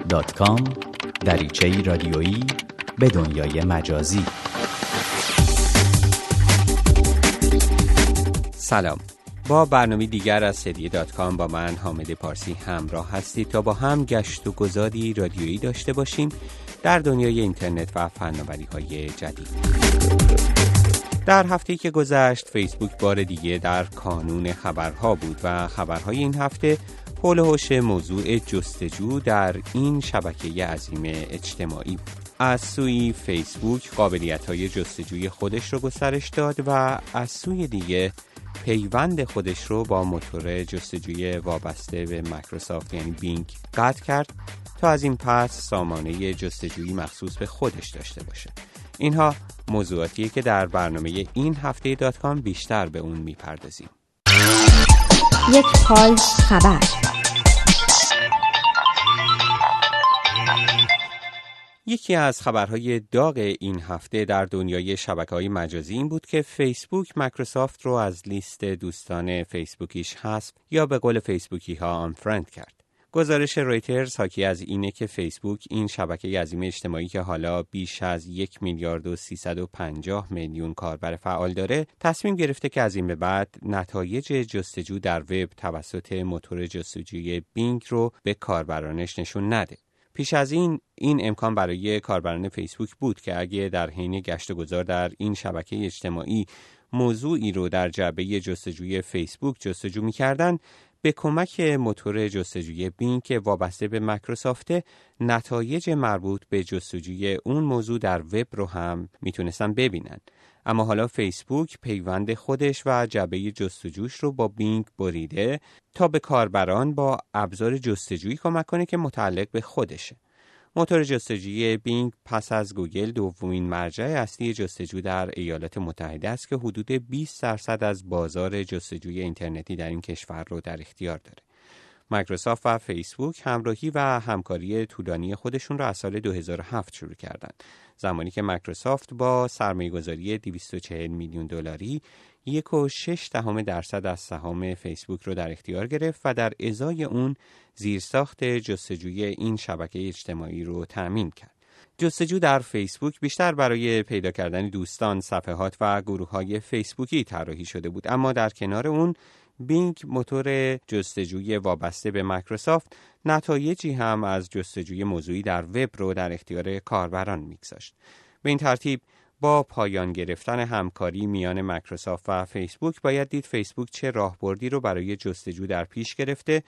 facebook.com دریچه رادیویی به دنیای مجازی. سلام. با برنامه دیگر از سدیه دات کام با من حامد پارسی همراه هستید تا با هم گشت و گذاری رادیویی داشته باشیم در دنیای اینترنت و فناوری های جدید. در هفته که گذشت فیسبوک بار دیگه در کانون خبرها بود و خبرهای این هفته حول و حوش موضوع جستجو در این شبکه عظیم اجتماعی. از سویی فیسبوک قابلیت های جستجوی خودش رو گسترش داد و از سوی دیگه پیوند خودش رو با موتور جستجوی وابسته به مایکروسافت یعنی بینگ قطع کرد تا از این پس سامانه جستجویی مخصوص به خودش داشته باشه اینها موضوعاتیه که در برنامه این هفته دات کام بیشتر به اون می‌پردازیم یک پال خبر یکی از خبرهای داغ این هفته در دنیای شبکه های مجازی این بود که فیسبوک مایکروسافت رو از لیست دوستان فیسبوکیش حذف یا به قول فیسبوکی ها آنفرند کرد. گزارش رویترز حاکی از اینه که فیسبوک این شبکه عظیم اجتماعی که حالا بیش از یک میلیارد و 350 میلیون کاربر فعال داره تصمیم گرفته که از این به بعد نتایج جستجو در وب توسط موتور جستجوی بینگ رو به کاربرانش نشون نده. پیش از این این امکان برای کاربران فیسبوک بود که اگه در حین گشت و گذار در این شبکه اجتماعی موضوعی رو در جعبه جستجوی فیسبوک جستجو می‌کردن به کمک موتور جستجوی بینگ که وابسته به مایکروسافت نتایج مربوط به جستجوی اون موضوع در وب رو هم می‌تونستن ببینن. اما حالا فیسبوک پیوند خودش و جبه جستجوش رو با بینگ بریده تا به کاربران با ابزار جستجویی کمک کنه که متعلق به خودشه. موتور جستجویی بینگ پس از گوگل دومین مرجع اصلی جستجو در ایالات متحده است که حدود 20 درصد از بازار جستجوی اینترنتی در این کشور رو در اختیار داره. مایکروسافت و فیسبوک همراهی و همکاری طولانی خودشون را از سال 2007 شروع کردند. زمانی که مایکروسافت با سرمایه‌گذاری 240 میلیون دلاری یک و شش دهم درصد از سهام فیسبوک رو در اختیار گرفت و در ازای اون زیرساخت جستجوی این شبکه اجتماعی رو تأمین کرد. جستجو در فیسبوک بیشتر برای پیدا کردن دوستان، صفحات و گروه های فیسبوکی طراحی شده بود اما در کنار اون بینگ موتور جستجوی وابسته به مایکروسافت نتایجی هم از جستجوی موضوعی در وب رو در اختیار کاربران میگذاشت. به این ترتیب با پایان گرفتن همکاری میان مایکروسافت و فیسبوک باید دید فیسبوک چه راهبردی رو برای جستجو در پیش گرفته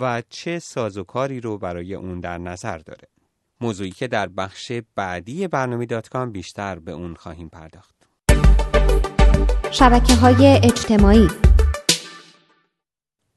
و چه سازوکاری رو برای اون در نظر داره. موضوعی که در بخش بعدی برنامه دات کام بیشتر به اون خواهیم پرداخت. شبکه های اجتماعی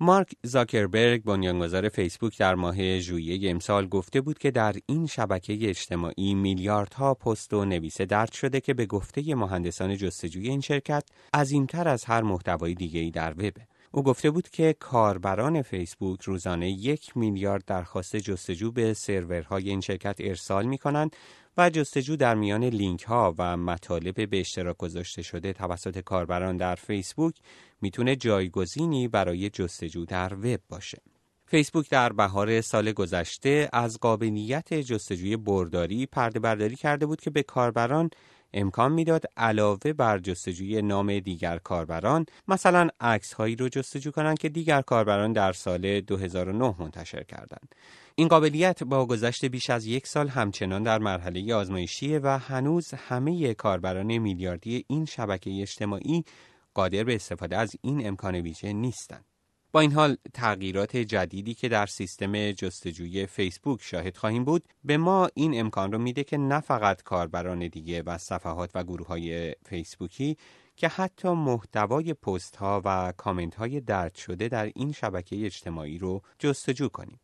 مارک زاکربرگ بنیانگذار فیسبوک در ماه ژوئیه امسال گفته بود که در این شبکه اجتماعی میلیاردها پست و نویسه درج شده که به گفته مهندسان جستجوی این شرکت عظیمتر از هر محتوای دیگری در وبه. او گفته بود که کاربران فیسبوک روزانه یک میلیارد درخواست جستجو به سرورهای این شرکت ارسال می کنند و جستجو در میان لینک ها و مطالب به اشتراک گذاشته شده توسط کاربران در فیسبوک می‌تونه جایگزینی برای جستجو در وب باشه. فیسبوک در بهار سال گذشته از قابلیت جستجوی برداری پرده برداری کرده بود که به کاربران امکان می‌داد علاوه بر جستجوی نام دیگر کاربران مثلا عکس هایی رو جستجو کنند که دیگر کاربران در سال 2009 منتشر کردند. این قابلیت با گذشت بیش از یک سال همچنان در مرحله آزمایشیه و هنوز همه کاربران میلیاردی این شبکه اجتماعی قادر به استفاده از این امکان ویژه نیستند. با این حال تغییرات جدیدی که در سیستم جستجوی فیسبوک شاهد خواهیم بود به ما این امکان رو میده که نه فقط کاربران دیگه و صفحات و گروه های فیسبوکی که حتی محتوای پست ها و کامنت های درد شده در این شبکه اجتماعی رو جستجو کنیم.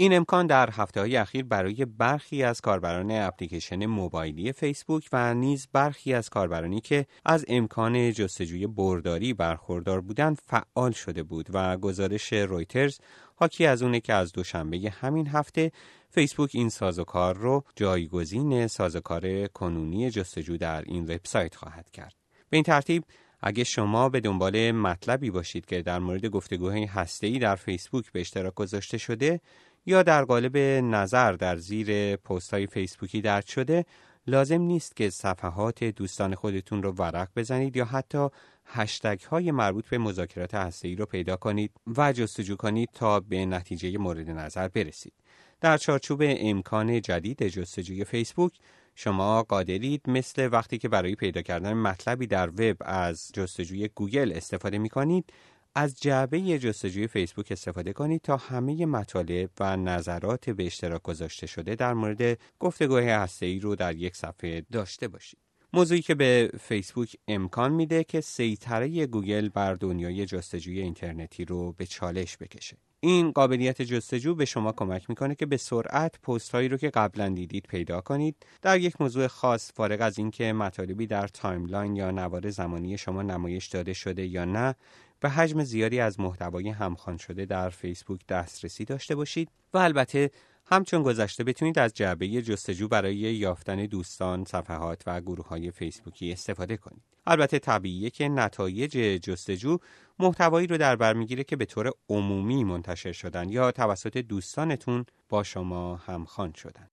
این امکان در هفته های اخیر برای برخی از کاربران اپلیکیشن موبایلی فیسبوک و نیز برخی از کاربرانی که از امکان جستجوی برداری برخوردار بودند فعال شده بود و گزارش رویترز حاکی از اونه که از دوشنبه همین هفته فیسبوک این سازوکار رو جایگزین سازوکار کنونی جستجو در این وبسایت خواهد کرد. به این ترتیب اگه شما به دنبال مطلبی باشید که در مورد گفتگوهای هسته‌ای در فیسبوک به اشتراک گذاشته شده یا در قالب نظر در زیر پست های فیسبوکی درد شده لازم نیست که صفحات دوستان خودتون رو ورق بزنید یا حتی هشتگ های مربوط به مذاکرات هسته‌ای رو پیدا کنید و جستجو کنید تا به نتیجه مورد نظر برسید. در چارچوب امکان جدید جستجوی فیسبوک شما قادرید مثل وقتی که برای پیدا کردن مطلبی در وب از جستجوی گوگل استفاده می کنید از جعبه جستجوی فیسبوک استفاده کنید تا همه مطالب و نظرات به اشتراک گذاشته شده در مورد گفتگوهای هسته‌ای رو در یک صفحه داشته باشید. موضوعی که به فیسبوک امکان میده که سیطره گوگل بر دنیای جستجوی اینترنتی رو به چالش بکشه. این قابلیت جستجو به شما کمک می‌کنه که به سرعت پست هایی رو که قبلا دیدید پیدا کنید. در یک موضوع خاص فارغ از اینکه مطالبی در timeline یا نوار زمانی شما نمایش داده شده یا نه به حجم زیادی از محتوای همخوان شده در فیسبوک دسترسی داشته باشید. و البته همچون گذشته بتونید از جعبه جستجو برای یافتن دوستان، صفحات و گروه های فیسبوکی استفاده کنید. البته طبیعیه که نتایج جستجو محتوایی رو در بر می‌گیره که به طور عمومی منتشر شدن یا توسط دوستانتون با شما همخوان شدن.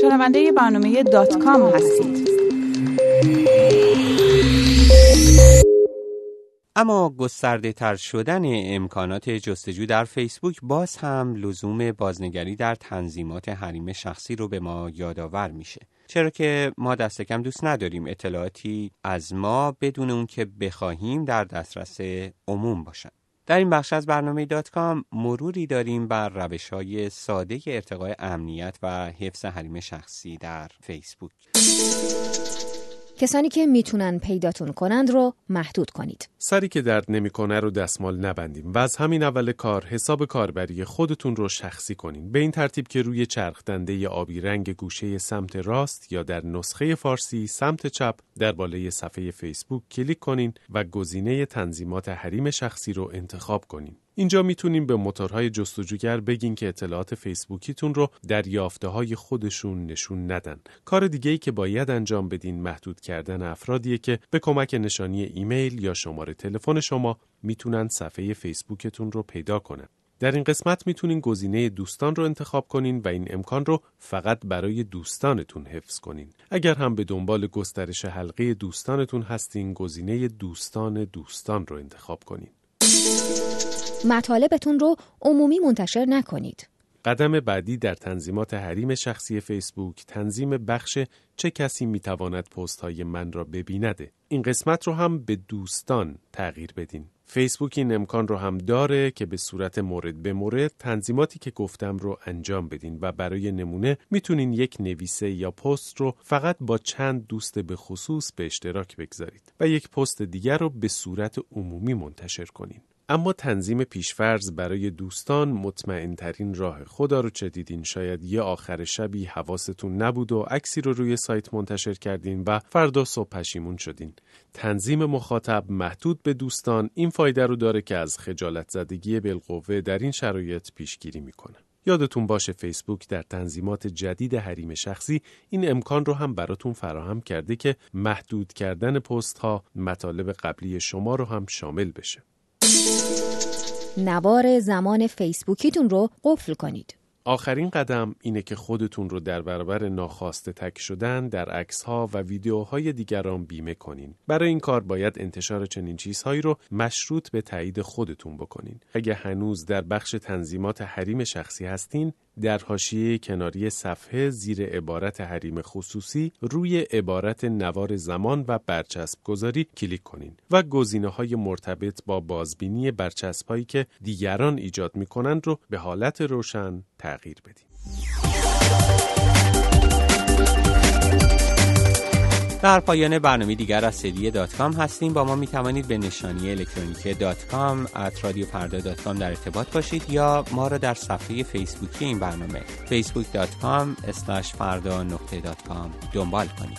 شنونده برنامه دات کام هستید. اما گسترده تر شدن امکانات جستجو در فیسبوک باز هم لزوم بازنگری در تنظیمات حریم شخصی رو به ما یادآور میشه. چرا که ما دست کم دوست نداریم اطلاعاتی از ما بدون اون که بخواهیم در دسترس عموم باشن. در این بخش از برنامه دات کام مروری داریم بر روش های ساده ارتقای امنیت و حفظ حریم شخصی در فیسبوک. کسانی که می‌تونن پیداتون کنند رو محدود کنید. سری که درد نمی‌کنه رو دستمال نبندیم و از همین اول کار حساب کاربری خودتون رو شخصی کنین. به این ترتیب که روی چرخ دنده آبی رنگ گوشه سمت راست یا در نسخه فارسی سمت چپ در بالای صفحه فیسبوک کلیک کنین و گزینه تنظیمات حریم شخصی رو انتخاب کنین. اینجا می‌تونیم به موتورهای جستجوگر بگین که اطلاعات فیسبوکیتون رو در یافته های خودشون نشون ندن. کار دیگه ای که باید انجام بدین محدود کردن افرادیه که به کمک نشانی ایمیل یا شماره تلفن شما می‌تونن صفحه فیسبوکتون رو پیدا کنن. در این قسمت می‌تونین گزینه دوستان رو انتخاب کنین و این امکان رو فقط برای دوستانتون حفظ کنین. اگر هم به دنبال گسترش حلقه دوستانتون هستین گزینه دوستان دوستان رو انتخاب کنین. مطالبتون رو عمومی منتشر نکنید. قدم بعدی در تنظیمات حریم شخصی فیسبوک تنظیم بخش چه کسی می‌تواند پست های من را ببینده. این قسمت رو هم به دوستان تغییر بدین. فیسبوک این امکان رو هم داره که به صورت مورد به مورد تنظیماتی که گفتم رو انجام بدین و برای نمونه می‌تونین یک نویسه یا پست رو فقط با چند دوست به خصوص به اشتراک بگذارید و یک پست دیگر رو به صورت عمومی منتشر کنین. اما تنظیم پیشفرز برای دوستان مطمئن ترین راه خدا رو چه دیدین شاید یه آخر شبی حواستون نبود و عکسی رو روی سایت منتشر کردین و فردا صبح پشیمون شدین. تنظیم مخاطب محدود به دوستان این فایده رو داره که از خجالت زدگی بالقوه در این شرایط پیشگیری می‌کنه. یادتون باشه فیسبوک در تنظیمات جدید حریم شخصی این امکان رو هم براتون فراهم کرده که محدود کردن پست ها مطالب قبلی شما رو هم شامل بشه. نوار زمان فیسبوکیتون رو قفل کنید. آخرین قدم اینه که خودتون رو در برابر ناخواسته تک شدن در عکس ها و ویدیوهای دیگران بیمه کنین. برای این کار باید انتشار چنین چیزهایی رو مشروط به تایید خودتون بکنین. اگه هنوز در بخش تنظیمات حریم شخصی هستین، در حاشیه کناری صفحه زیر عبارت حریم خصوصی روی عبارت نوار زمان و برچسب گذاری کلیک کنین و گزینه های مرتبط با بازبینی برچسب هایی که دیگران ایجاد می کنند رو به حالت روشن تغییر بدین. در پایان برنامه دیگر از سری دات کام هستیم. با ما می توانید به نشانی الکترونیکی دات کام رادیو فردا دات کام در ارتباط باشید یا ما را در صفحه فیسبوکی این برنامه facebook.com فردا نقطه دات کام دنبال کنید.